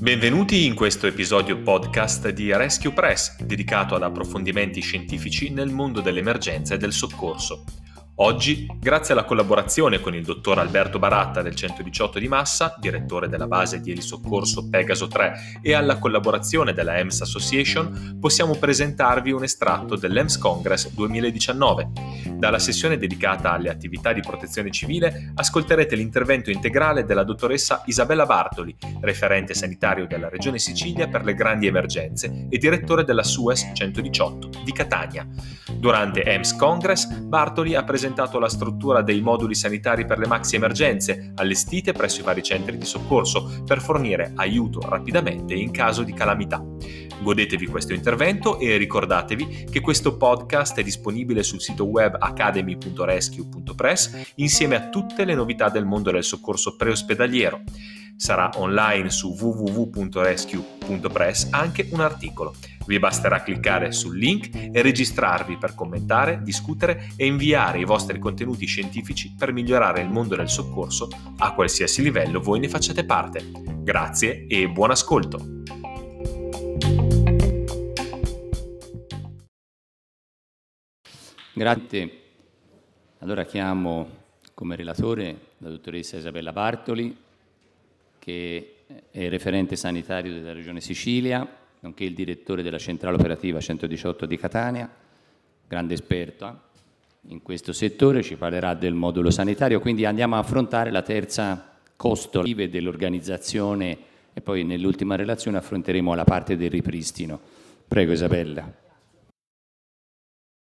Benvenuti in questo episodio podcast di Rescue Press, dedicato ad approfondimenti scientifici nel mondo dell'emergenza e del soccorso. Oggi, grazie alla collaborazione con il dottor Alberto Baratta del 118 di Massa, direttore della base di elisoccorso Pegaso 3, e alla collaborazione della EMS Association, possiamo presentarvi un estratto dell'EMS Congress 2019. Dalla sessione dedicata alle attività di protezione civile ascolterete l'intervento integrale della dottoressa Isabella Bartoli, referente sanitario della Regione Sicilia per le grandi emergenze e direttore della SUES 118 di Catania. Durante EMS Congress, Bartoli ha presentato presentato la struttura dei moduli sanitari per le maxi emergenze, allestite presso i vari centri di soccorso, per fornire aiuto rapidamente in caso di calamità. Godetevi questo intervento e ricordatevi che questo podcast è disponibile sul sito web academy.rescue.press insieme a tutte le novità del mondo del soccorso preospedaliero. Sarà online su www.rescue.press anche un articolo. Vi basterà cliccare sul link e registrarvi per commentare, discutere e inviare i vostri contenuti scientifici per migliorare il mondo del soccorso a qualsiasi livello voi ne facciate parte. Grazie e buon ascolto! Grazie. Allora chiamo come relatore la dottoressa Isabella Bartoli che è referente sanitario della Regione Sicilia, nonché il direttore della centrale operativa 118 di Catania, grande esperto in questo settore, ci parlerà del modulo sanitario, quindi andiamo a affrontare la terza costo dell'organizzazione e poi nell'ultima relazione affronteremo la parte del ripristino. Prego Isabella.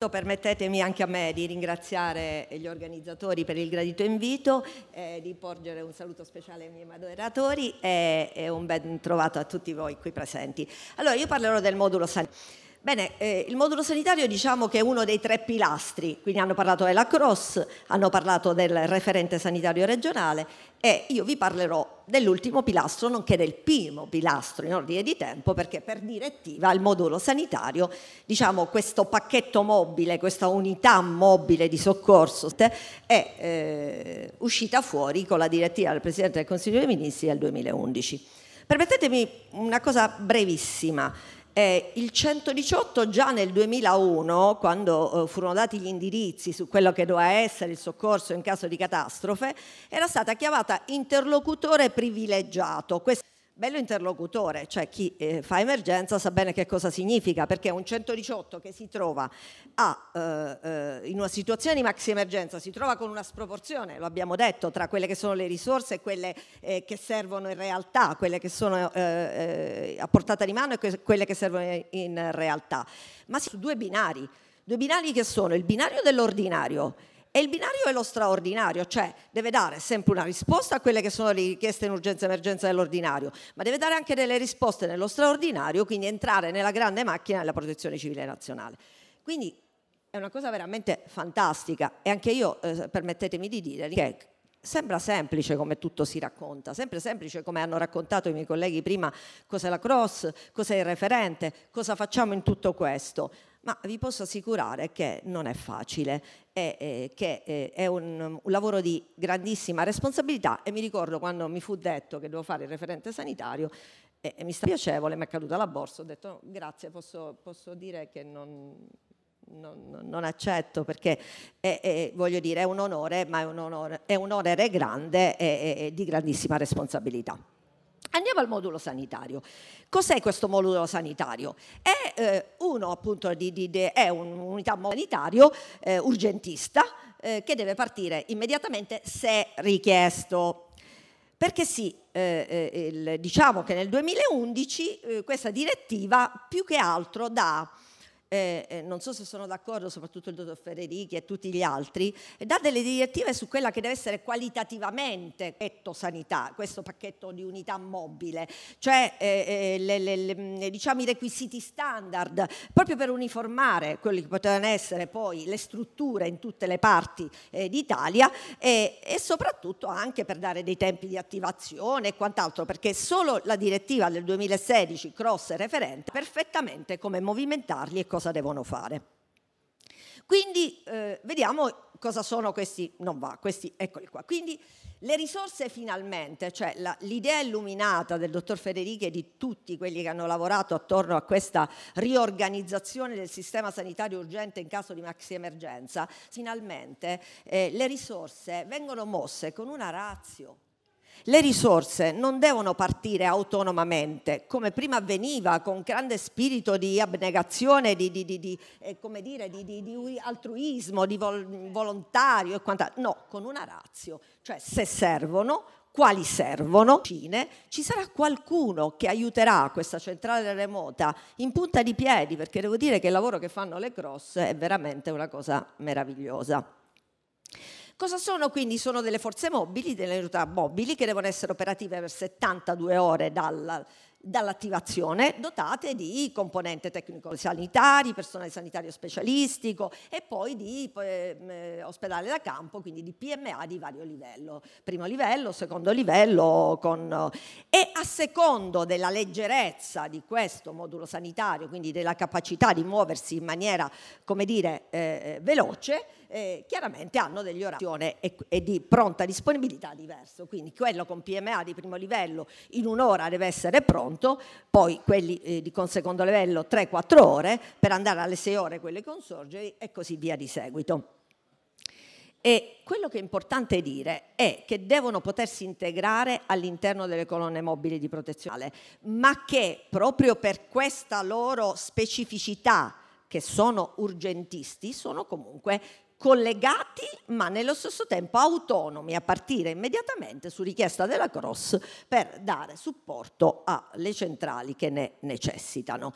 Permettetemi anche a me di ringraziare gli organizzatori per il gradito invito, eh, di porgere un saluto speciale ai miei moderatori e, e, un ben trovato a tutti voi qui presenti. Allora, io parlerò del modulo sanitario. Bene, eh, il modulo sanitario diciamo che è uno dei tre pilastri, quindi hanno parlato della CROSS, hanno parlato del referente sanitario regionale e io vi parlerò dell'ultimo pilastro, nonché del primo pilastro in ordine di tempo, perché per direttiva il modulo sanitario, diciamo questo pacchetto mobile, questa unità mobile di soccorso è eh, uscita fuori con la direttiva del Presidente del Consiglio dei Ministri del 2011. Permettetemi una cosa brevissima. Eh, il 118 già nel 2001, quando eh, furono dati gli indirizzi su quello che doveva essere il soccorso in caso di catastrofe, era stata chiamata interlocutore privilegiato. Questo bello interlocutore, cioè chi eh, fa emergenza sa bene che cosa significa, perché un 118 che si trova a, eh, eh, in una situazione di maxi emergenza, si trova con una sproporzione, lo abbiamo detto, tra quelle che sono le risorse e quelle eh, che servono in realtà, quelle che sono eh, eh, a portata di mano e que- quelle che servono in realtà, ma su due binari, due binari che sono il binario dell'ordinario e il binario è lo straordinario, cioè deve dare sempre una risposta a quelle che sono le richieste in urgenza e emergenza dell'ordinario, ma deve dare anche delle risposte nello straordinario, quindi entrare nella grande macchina della protezione civile nazionale. Quindi è una cosa veramente fantastica e anche io, eh, permettetemi di dire, che sembra semplice come tutto si racconta, sempre semplice come hanno raccontato i miei colleghi prima cos'è la cross, cos'è il referente, cosa facciamo in tutto questo ma vi posso assicurare che non è facile, è, è, che è un, un, lavoro di grandissima responsabilità e mi ricordo quando mi fu detto che devo fare il referente sanitario e, e mi sta piacevole, mi è caduta la borsa, ho detto grazie, posso, posso dire che non, non, non, accetto perché è, è, voglio dire, è un onore, ma è un onore, è un onore grande e di grandissima responsabilità. Andiamo al modulo sanitario. Cos'è questo modulo sanitario? È eh, uno appunto di, di, di, è un'unità sanitario eh, urgentista eh, che deve partire immediatamente se richiesto. Perché sì, eh, eh, il, diciamo che nel 2011 eh, questa direttiva più che altro dà eh, non so se sono d'accordo, soprattutto il dottor Federichi e tutti gli altri, dà delle direttive su quella che deve essere qualitativamente pacchetto sanità, questo pacchetto di unità mobile, cioè eh, eh le, le, le, diciamo, i requisiti standard, proprio per uniformare quelli che potevano essere poi le strutture in tutte le parti eh, d'Italia e, e soprattutto anche per dare dei tempi di attivazione e quant'altro, perché solo la direttiva del 2016 cross referente perfettamente come movimentarli e cosa cosa devono fare. Quindi eh, vediamo cosa sono questi, non va, questi, eccoli qua. Quindi le risorse finalmente, cioè la, l'idea illuminata del dottor Federichi e di tutti quelli che hanno lavorato attorno a questa riorganizzazione del sistema sanitario urgente in caso di maxi emergenza, finalmente eh, le risorse vengono mosse con una razio le risorse non devono partire autonomamente, come prima avveniva, con grande spirito di abnegazione, di, di, di, di eh, dire, di altruismo, di vol- volontario e quant'altro. No, con una razio, cioè se servono, quali servono, ci sarà qualcuno che aiuterà questa centrale remota in punta di piedi, perché devo dire che il lavoro che fanno le cross è veramente una cosa meravigliosa. Cosa sono quindi? Sono delle forze mobili, delle unità mobili che devono essere operative per 72 ore dalla, dall'attivazione dotate di componente tecnico-sanitari, personale sanitario specialistico e poi di eh, ospedale da campo, quindi di PMA di vario livello, primo livello, secondo livello, con, e a secondo della leggerezza di questo modulo sanitario, quindi della capacità di muoversi in maniera, come dire, eh, veloce, eh, chiaramente hanno degli orari e, e, di pronta disponibilità diverso. Quindi quello con PMA di primo livello in un'ora deve essere pronto, poi quelli eh, con secondo livello 3-4 ore, per andare alle 6 ore quelle con sorgeri e così via di seguito. E quello che è importante dire è che devono potersi integrare all'interno delle colonne mobili di protezione, ma che proprio per questa loro specificità, che sono urgentisti, sono comunque collegati ma nello stesso tempo autonomi a partire immediatamente su richiesta della Cross per dare supporto alle centrali che ne necessitano.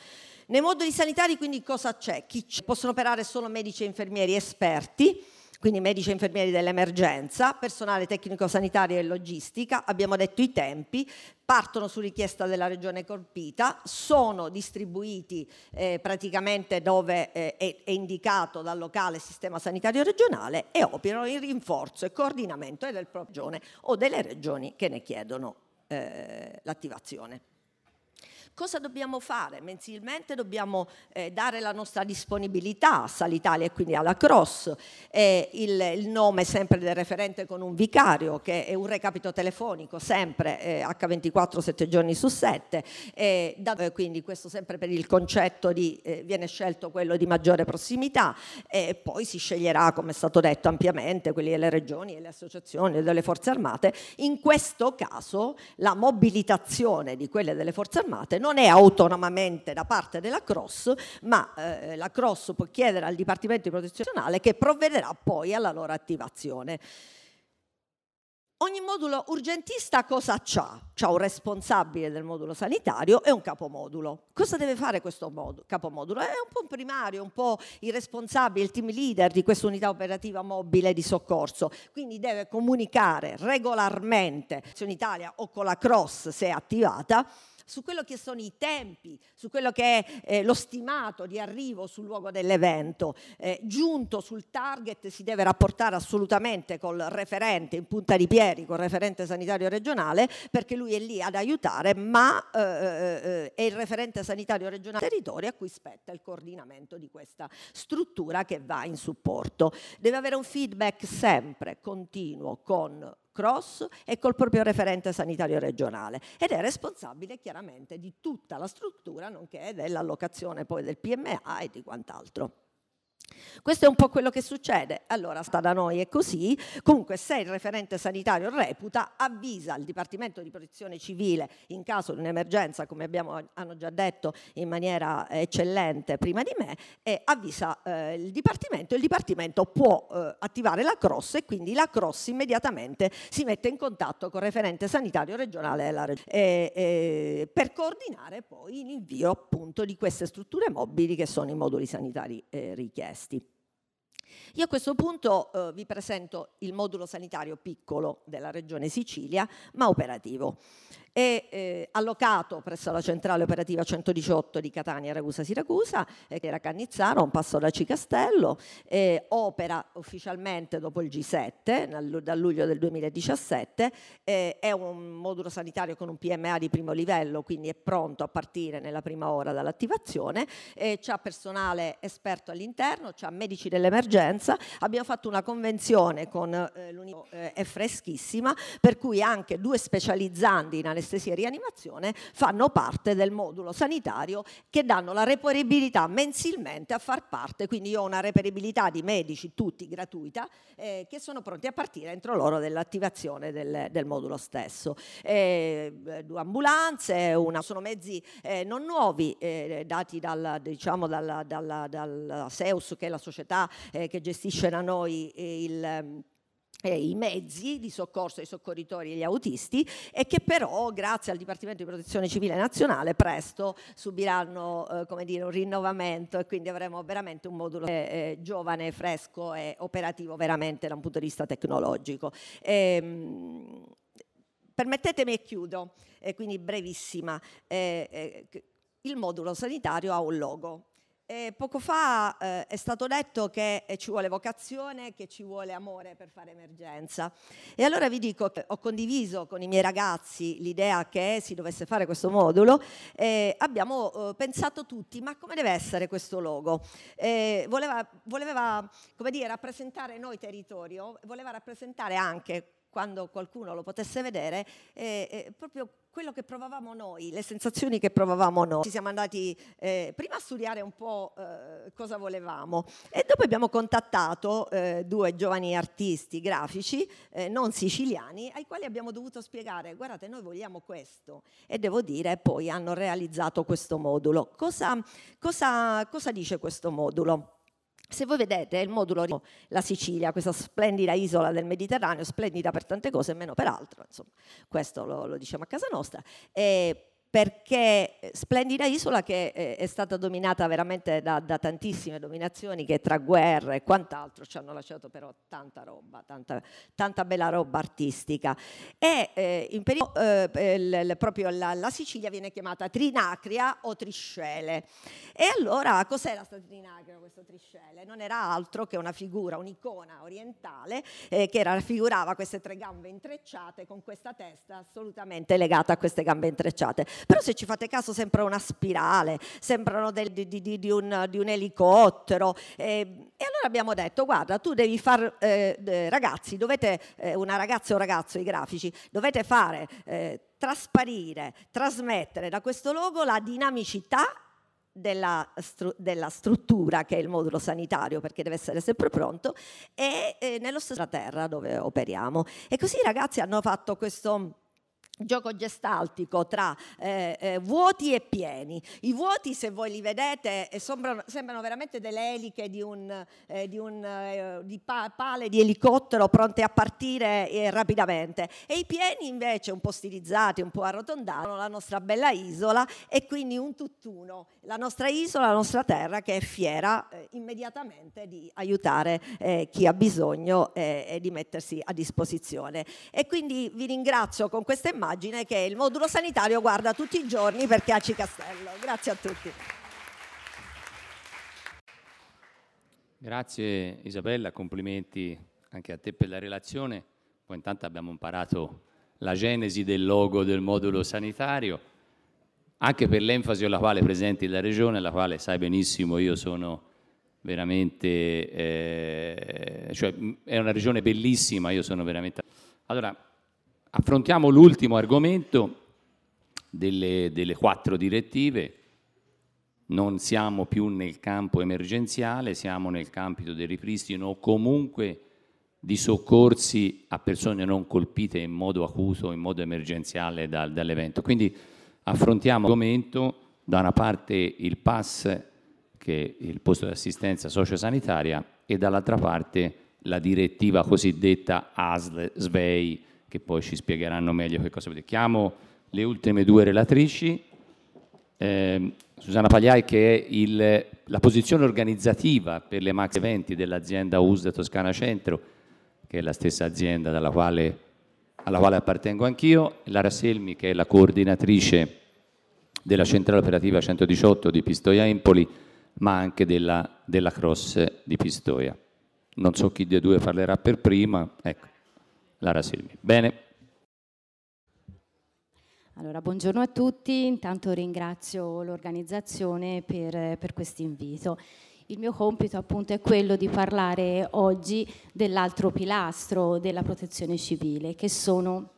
Nei moduli sanitari quindi cosa c'è? Chi? Possono operare solo medici e infermieri esperti, quindi medici e infermieri dell'emergenza, personale tecnico sanitario e logistica, abbiamo detto i tempi, partono su richiesta della regione colpita, sono distribuiti eh, praticamente dove eh, è, è, indicato dal locale sistema sanitario regionale e operano in rinforzo e coordinamento del proprio regione o delle regioni che ne chiedono eh, l'attivazione. Cosa dobbiamo fare? Mensilmente dobbiamo eh, dare la nostra disponibilità a Salitalia e quindi alla Cross, eh, il, il, nome sempre del referente con un vicario che è un recapito telefonico sempre eh, H24 7 giorni su 7, da, eh, quindi questo sempre per il concetto di eh, viene scelto quello di maggiore prossimità e poi si sceglierà come è stato detto ampiamente quelli delle regioni e le associazioni delle forze armate. In questo caso la mobilitazione di quelle delle forze armate non è autonomamente da parte della Cross, ma eh, la Cross può chiedere al Dipartimento di Protezione Nazionale che provvederà poi alla loro attivazione. Ogni modulo urgentista cosa ha? C'ha un responsabile del modulo sanitario e un capomodulo. Cosa deve fare questo modulo, capomodulo? È un po' un primario, un po' il responsabile, il team leader di questa unità operativa mobile di soccorso. Quindi deve comunicare regolarmente in Italia o con la cross se è attivata su quello che sono i tempi, su quello che è eh, lo stimato di arrivo sul luogo dell'evento. Eh, giunto sul target si deve rapportare assolutamente col referente in punta di piedi, col referente sanitario regionale, perché lui è lì ad aiutare, ma eh, eh, eh è il referente sanitario regionale territorio a cui spetta il coordinamento di questa struttura che va in supporto. Deve avere un feedback sempre continuo con cross e col proprio referente sanitario regionale ed è responsabile chiaramente di tutta la struttura nonché dell'allocazione poi del PMA e di quant'altro. Questo è un po' quello che succede. Allora, sta da noi è così. Comunque, se il referente sanitario reputa, avvisa il Dipartimento di Protezione Civile in caso di un'emergenza, come abbiamo, hanno già detto in maniera eccellente prima di me, e avvisa eh, il Dipartimento. Il Dipartimento può eh, attivare la CROSS e quindi la CROSS immediatamente si mette in contatto con il referente sanitario regionale della regione e, per coordinare poi l'invio appunto di queste strutture mobili che sono i moduli sanitari eh, richiesti. testi. Io a questo punto eh, vi presento il modulo sanitario piccolo della Regione Sicilia, ma operativo. È eh, allocato presso la centrale operativa 118 di Catania, Ragusa, Siracusa, eh, che era Cannizzaro, un passo da Cicastello, opera ufficialmente dopo il G7, nel, dal luglio del 2017, eh, è un modulo sanitario con un PMA di primo livello, quindi è pronto a partire nella prima ora dall'attivazione, c'ha personale esperto all'interno, c'ha medici dell'emergenza, abbiamo fatto una convenzione con eh, l'Unione, eh, è freschissima, per cui anche due specializzanti in anestesia e rianimazione fanno parte del modulo sanitario che danno la reperibilità mensilmente a far parte, quindi io ho una reperibilità di medici tutti gratuita eh, che sono pronti a partire entro loro dell'attivazione del, del modulo stesso. Eh, due ambulanze, una, sono mezzi eh, non nuovi eh, dati dal, diciamo, dalla, dalla, dalla, Seus che è la società eh, che gestisce da noi il eh, i mezzi di soccorso ai soccorritori e agli autisti e che però grazie al Dipartimento di Protezione Civile Nazionale presto subiranno eh, dire, un rinnovamento e quindi avremo veramente un modulo eh, giovane, fresco e operativo veramente da un punto di vista tecnologico. Ehm, permettetemi e chiudo, quindi brevissima, eh, eh, il modulo sanitario ha un logo eh, poco fa eh, è stato detto che eh, ci vuole vocazione, che ci vuole amore per fare emergenza. E allora vi dico che ho condiviso con i miei ragazzi l'idea che si dovesse fare questo modulo e abbiamo eh, pensato tutti, ma come deve essere questo logo? Eh, voleva, voleva dire, rappresentare noi territorio, voleva rappresentare anche quando qualcuno lo potesse vedere, eh, eh, proprio quello che provavamo noi, le sensazioni che provavamo noi. Ci siamo andati eh, prima a studiare un po' eh, cosa volevamo e dopo abbiamo contattato eh, due giovani artisti grafici eh, non siciliani ai quali abbiamo dovuto spiegare guardate noi vogliamo questo e devo dire poi hanno realizzato questo modulo. Cosa, cosa, cosa dice questo modulo? Se voi vedete il modulo la Sicilia, questa splendida isola del Mediterraneo, splendida per tante cose e meno per altro, insomma, questo lo, lo diciamo a casa nostra, e perché eh, splendida isola che eh, è stata dominata veramente da, da, tantissime dominazioni che tra guerre e quant'altro ci hanno lasciato però tanta roba, tanta, tanta bella roba artistica. E eh, in periodo, eh, il, proprio la, la, Sicilia viene chiamata Trinacria o Triscele. E allora cos'era questa Trinacria, questo Triscele? Non era altro che una figura, un'icona orientale eh, che raffigurava queste tre gambe intrecciate con questa testa assolutamente legata a queste gambe intrecciate però se ci fate caso sembra una spirale, sembrano del, di, di, di, un, di, un, elicottero. Eh, e allora abbiamo detto guarda tu devi fare, eh, ragazzi, dovete, eh, una ragazza o ragazzo, i grafici, dovete fare eh, trasparire, trasmettere da questo logo la dinamicità della, stru- della, struttura che è il modulo sanitario perché deve essere sempre pronto e eh, nello terra dove operiamo. E così i ragazzi hanno fatto questo gioco gestaltico tra eh, eh, vuoti e pieni. I vuoti, se voi li vedete, eh, sembrano, sembrano veramente delle eliche di, un, eh, di, un, eh, di pa- pale di elicottero pronte a partire eh, rapidamente. E i pieni invece, un po' stilizzati, un po' arrotondati, la nostra bella isola e quindi un tutt'uno. La nostra isola, la nostra terra che è fiera immediatamente di aiutare chi ha bisogno e di mettersi a disposizione. E quindi vi ringrazio con questa immagine immagine che il modulo sanitario guarda tutti i giorni perché ha Cicastello. Grazie a tutti. Grazie Isabella, complimenti anche a te per la relazione. Poi intanto abbiamo imparato la genesi del logo del modulo sanitario, anche per l'enfasi alla quale presenti la regione, alla quale sai benissimo io sono veramente, eh, cioè è una regione bellissima, io sono veramente... Allora, Affrontiamo l'ultimo argomento delle, delle quattro direttive. Non siamo più nel campo emergenziale, siamo nel campo del ripristino o comunque di soccorsi a persone non colpite in modo acuto, in modo emergenziale dal, dall'evento. Quindi affrontiamo l'argomento, da una parte il PAS, che è il posto di assistenza sociosanitaria, e dall'altra parte la direttiva cosiddetta ASL-SVEI, che poi ci spiegheranno meglio che cosa vuol dire. Chiamo le ultime due relatrici, eh, Susanna Pagliai che è il, la posizione organizzativa per le max eventi dell'azienda USD Toscana Centro, che è la stessa azienda quale, alla quale appartengo anch'io, Lara Selmi che è la coordinatrice della centrale operativa 118 di Pistoia Empoli, ma anche della, della cross di Pistoia. Non so chi dei due parlerà per prima, ecco, Lara Selmi. Bene. Allora, buongiorno a tutti, intanto ringrazio l'organizzazione per, per questo invito. Il mio compito appunto è quello di parlare oggi dell'altro pilastro della protezione civile, che sono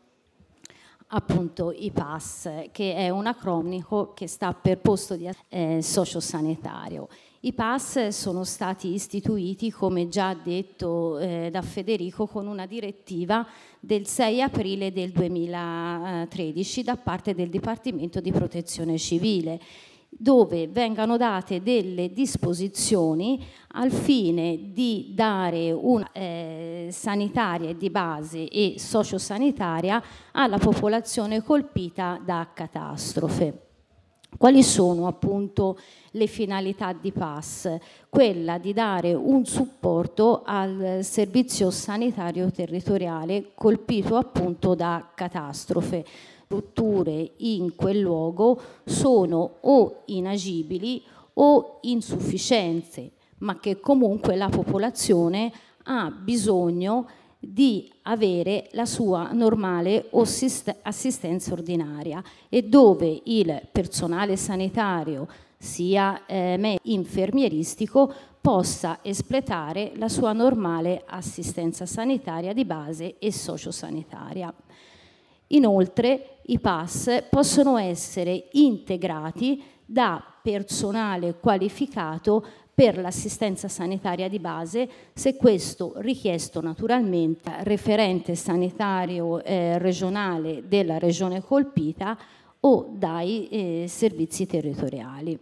appunto i PAS, che è un acronimo che sta per posto di eh, sociosanitario. I PAS sono stati istituiti, come già detto eh, da Federico, con una direttiva del 6 aprile del 2013 da parte del Dipartimento di Protezione Civile dove vengano date delle disposizioni al fine di dare una eh, sanitaria di base e sociosanitaria alla popolazione colpita da catastrofe. Quali sono appunto le finalità di PAS? Quella di dare un supporto al servizio sanitario territoriale colpito appunto da catastrofe. Strutture in quel luogo sono o inagibili o insufficienze, ma che comunque la popolazione ha bisogno di avere la sua normale assistenza ordinaria e dove il personale sanitario sia eh, infermieristico possa espletare la sua normale assistenza sanitaria di base e sociosanitaria. Inoltre i PAS possono essere integrati da personale qualificato per l'assistenza sanitaria di base, se questo richiesto naturalmente referente sanitario eh, regionale della regione colpita o dai eh, servizi territoriali.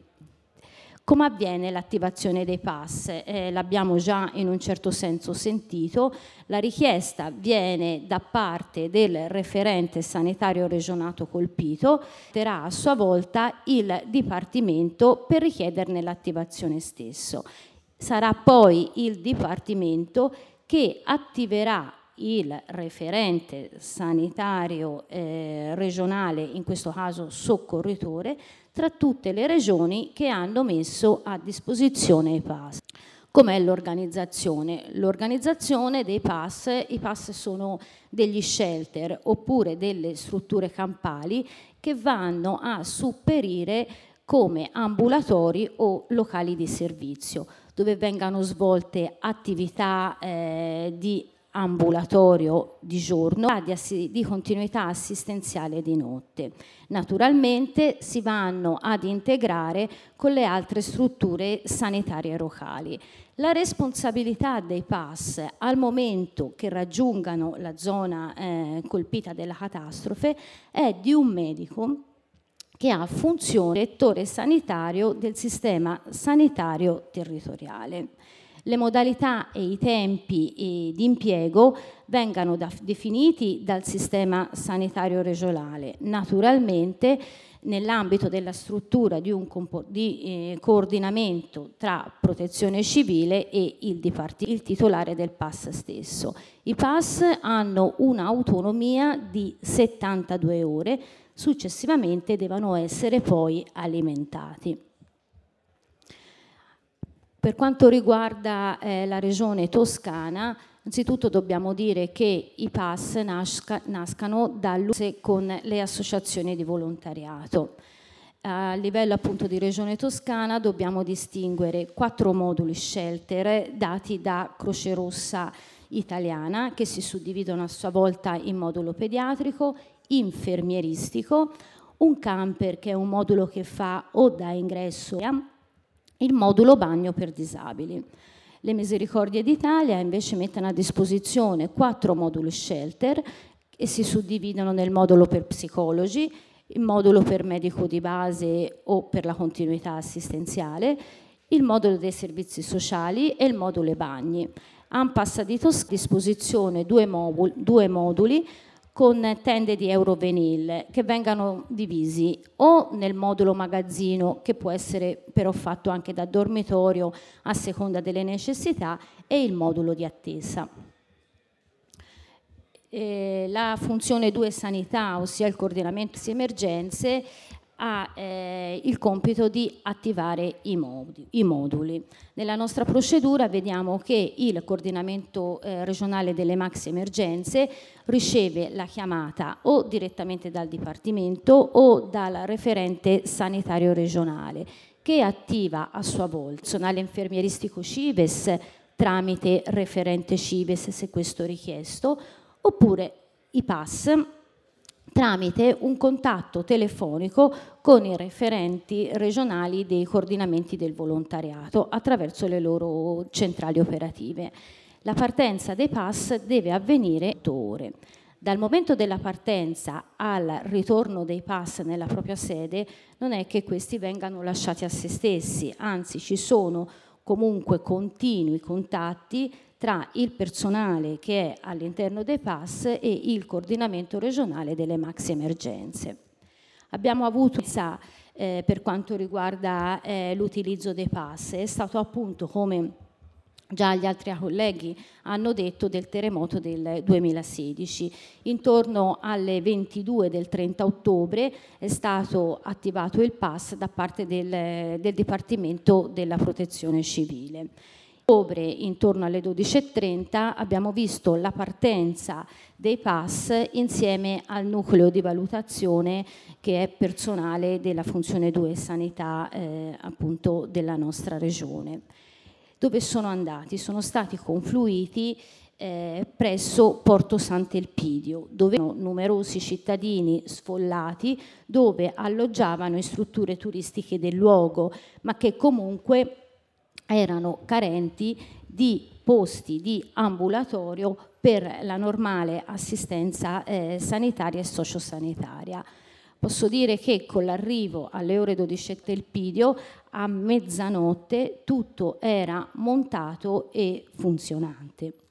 Come avviene l'attivazione dei pass? Eh, l'abbiamo già in un certo senso sentito, la richiesta viene da parte del referente sanitario regionato colpito, terrà a sua volta il Dipartimento per richiederne l'attivazione stesso. Sarà poi il Dipartimento che attiverà il referente sanitario eh, regionale, in questo caso soccorritore, tra tutte le regioni che hanno messo a disposizione i PAS. Com'è l'organizzazione? L'organizzazione dei PAS, i PAS sono degli shelter oppure delle strutture campali che vanno a supperire come ambulatori o locali di servizio, dove vengano svolte attività eh, di ambulatorio di giorno, di, di continuità assistenziale di notte. Naturalmente si vanno ad integrare con le altre strutture sanitarie locali. La responsabilità dei PAS al momento che raggiungano la zona eh, colpita dalla catastrofe è di un medico che ha funzione direttore sanitario del sistema sanitario territoriale. Le modalità e i tempi eh, di impiego vengano da, definiti dal sistema sanitario regionale. Naturalmente nell'ambito della struttura di un di, eh, coordinamento tra protezione civile e il, il titolare del PAS stesso. I PAS hanno un'autonomia di 72 ore, successivamente devono essere poi alimentati. Per quanto riguarda eh, la regione toscana, innanzitutto dobbiamo dire che i PAS nasca, nascano dall'USE con le associazioni di volontariato. A livello appunto di regione toscana dobbiamo distinguere quattro moduli shelter dati da Croce Rossa italiana che si suddividono a sua volta in modulo pediatrico, infermieristico, un camper che è un modulo che fa o da ingresso il modulo bagno per disabili. Le Misericordie d'Italia invece mettono a disposizione quattro moduli shelter e si suddividono nel modulo per psicologi, il modulo per medico di base o per la continuità assistenziale, il modulo dei servizi sociali e il modulo bagni. AMPAS ha a disposizione due moduli con tende di Eurovenil che vengano divisi o nel modulo magazzino che può essere però fatto anche da dormitorio a seconda delle necessità e il modulo di attesa. Eh, la funzione 2 sanità, ossia il coordinamento di emergenze, ha eh, il compito di attivare i, modi, i, moduli. Nella nostra procedura vediamo che il coordinamento eh, regionale delle maxi emergenze riceve la chiamata o direttamente dal Dipartimento o dal referente sanitario regionale che attiva a sua volta il personale infermieristico CIVES tramite referente CIVES se questo richiesto oppure i PAS tramite un contatto telefonico con i referenti regionali dei coordinamenti del volontariato attraverso le loro centrali operative. La partenza dei pass deve avvenire ore. Dal momento della partenza al ritorno dei pass nella propria sede non è che questi vengano lasciati a se stessi, anzi ci sono comunque continui contatti tra il personale che è all'interno dei PAS e il coordinamento regionale delle maxi emergenze. Abbiamo avuto eh, per quanto riguarda eh, l'utilizzo dei PAS, è stato appunto come già gli altri colleghi hanno detto del terremoto del 2016. Intorno alle 22 del 30 ottobre è stato attivato il PAS da parte del, del Dipartimento della Protezione Civile ottobre intorno alle 12.30 abbiamo visto la partenza dei PAS insieme al nucleo di valutazione che è personale della funzione 2 sanità eh, appunto della nostra regione. Dove sono andati? Sono stati confluiti eh, presso Porto Sant'Elpidio, dove erano numerosi cittadini sfollati, dove alloggiavano in strutture turistiche del luogo, ma che comunque erano carenti di posti di ambulatorio per la normale assistenza eh, sanitaria e sociosanitaria. Posso dire che con l'arrivo alle ore 12 del Pidio, a mezzanotte, tutto era montato e funzionante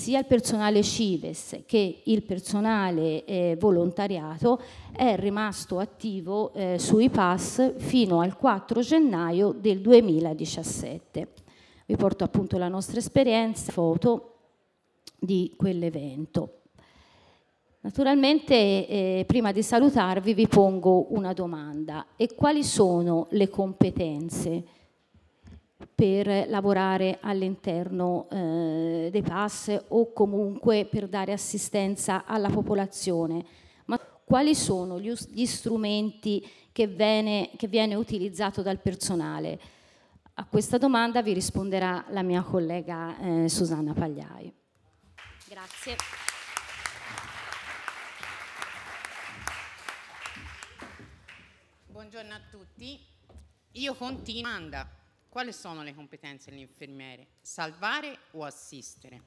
sia il personale Cives che il personale eh, volontariato è rimasto attivo eh, sui PAS fino al 4 gennaio del 2017. Vi porto appunto la nostra esperienza, foto di quell'evento. Naturalmente eh, prima di salutarvi vi pongo una domanda e quali sono le competenze per lavorare all'interno eh, dei PAS o comunque per dare assistenza alla popolazione. Ma quali sono gli, gli strumenti che viene, che viene utilizzato dal personale? A questa domanda vi risponderà la mia collega eh, Susanna Pagliai. Grazie. Buongiorno a tutti. Io continuo. Quali sono le competenze dell'infermiere? Salvare o assistere?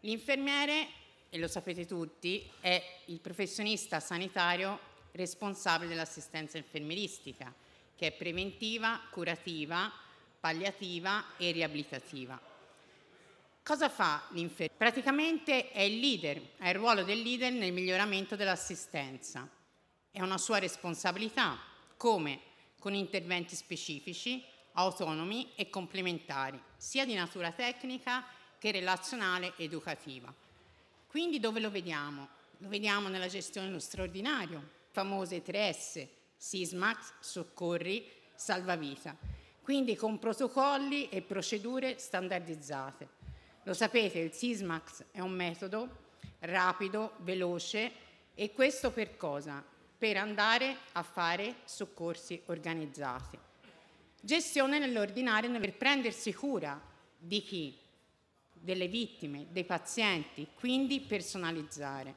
L'infermiere, e lo sapete tutti, è il professionista sanitario responsabile dell'assistenza infermieristica, che è preventiva, curativa, palliativa e riabilitativa. Cosa fa l'infermiere? Praticamente è il leader, ha il ruolo del leader nel miglioramento dell'assistenza. È una sua responsabilità, come con interventi specifici, autonomi e complementari, sia di natura tecnica che relazionale ed educativa. Quindi dove lo vediamo? Lo vediamo nella gestione dello straordinario, famose 3S, Sismax, soccorri, salvavita, quindi con protocolli e procedure standardizzate. Lo sapete, il Sismax è un metodo rapido, veloce e questo per cosa? Per andare a fare soccorsi organizzati. Gestione nell'ordinario per prendersi cura di chi? Delle vittime, dei pazienti, quindi personalizzare.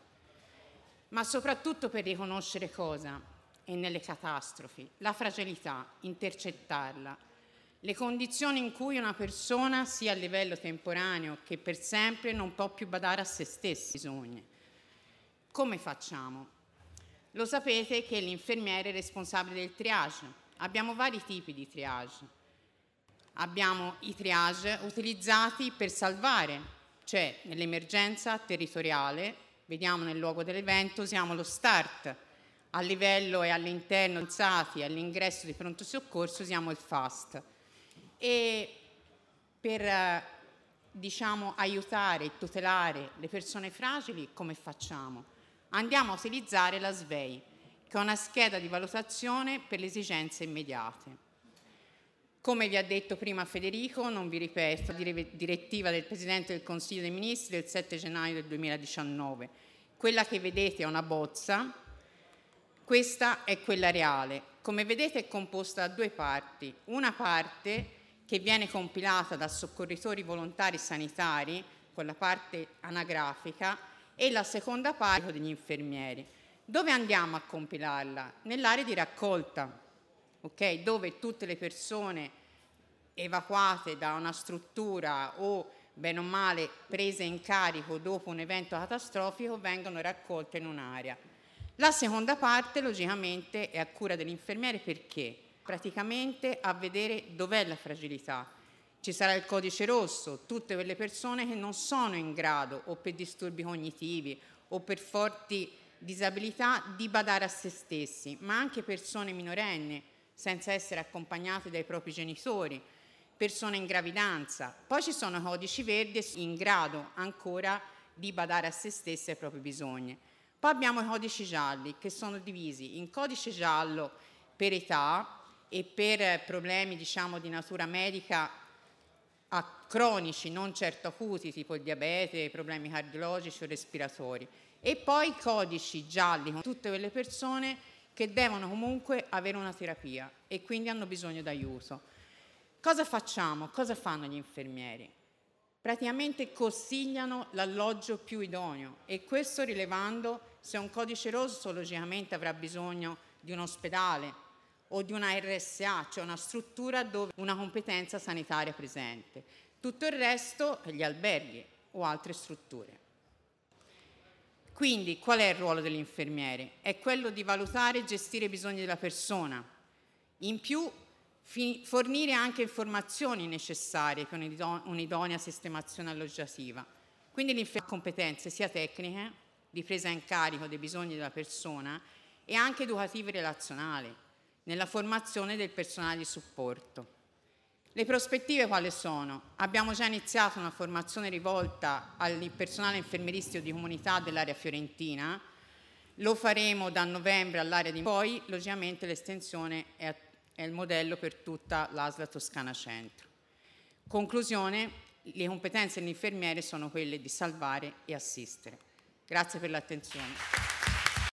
Ma soprattutto per riconoscere cosa? E nelle catastrofi, la fragilità, intercettarla, le condizioni in cui una persona sia a livello temporaneo che per sempre non può più badare a se stessi bisogni. Come facciamo? Lo sapete che l'infermiere è responsabile del triage, Abbiamo vari tipi di triage. Abbiamo i triage utilizzati per salvare, cioè nell'emergenza territoriale vediamo nel luogo dell'evento, usiamo lo start. A livello e all'interno alzati all'ingresso di pronto soccorso usiamo il fast. E per diciamo, aiutare e tutelare le persone fragili, come facciamo? Andiamo a utilizzare la SVEI, che è una scheda di valutazione per le esigenze immediate. Come vi ha detto prima Federico, non vi ripeto, direttiva del Presidente del Consiglio dei Ministri del 7 gennaio del 2019. Quella che vedete è una bozza, questa è quella reale. Come vedete è composta da due parti. Una parte che viene compilata da soccorritori volontari sanitari, con la parte anagrafica, e la seconda parte degli infermieri. Dove andiamo a compilarla? Nell'area di raccolta, okay? dove tutte le persone evacuate da una struttura o bene o male prese in carico dopo un evento catastrofico vengono raccolte in un'area. La seconda parte logicamente è a cura dell'infermiere perché praticamente a vedere dov'è la fragilità. Ci sarà il codice rosso, tutte quelle persone che non sono in grado o per disturbi cognitivi o per forti disabilità di badare a se stessi, ma anche persone minorenni senza essere accompagnate dai propri genitori, persone in gravidanza. Poi ci sono codici verdi in grado ancora di badare a se stessi e ai propri bisogni. Poi abbiamo i codici gialli che sono divisi in codice giallo per età e per problemi diciamo, di natura medica cronici, non certo acuti, tipo il diabete, problemi cardiologici o respiratori. E poi codici gialli con tutte quelle persone che devono comunque avere una terapia e quindi hanno bisogno d'aiuto. Cosa facciamo? Cosa fanno gli infermieri? Praticamente consigliano l'alloggio più idoneo e questo rilevando se un codice rosso logicamente avrà bisogno di un ospedale o di una RSA, cioè una struttura dove una competenza sanitaria presente. Tutto il resto gli alberghi o altre strutture. Quindi qual è il ruolo dell'infermiere? È quello di valutare e gestire i bisogni della persona. In più fornire anche informazioni necessarie per un'idonea sistemazione alloggiativa. Quindi l'infermiere ha competenze sia tecniche, di presa in carico dei bisogni della persona, e anche educative relazionali, nella formazione del personale di supporto. Le prospettive quali sono? Abbiamo già iniziato una formazione rivolta al personale infermieristico di comunità dell'area fiorentina, lo faremo da novembre all'area di poi, logicamente l'estensione è è il modello per tutta l'ASLA Toscana Centro. Conclusione, le competenze dell'infermiere sono quelle di salvare e assistere. Grazie per l'attenzione.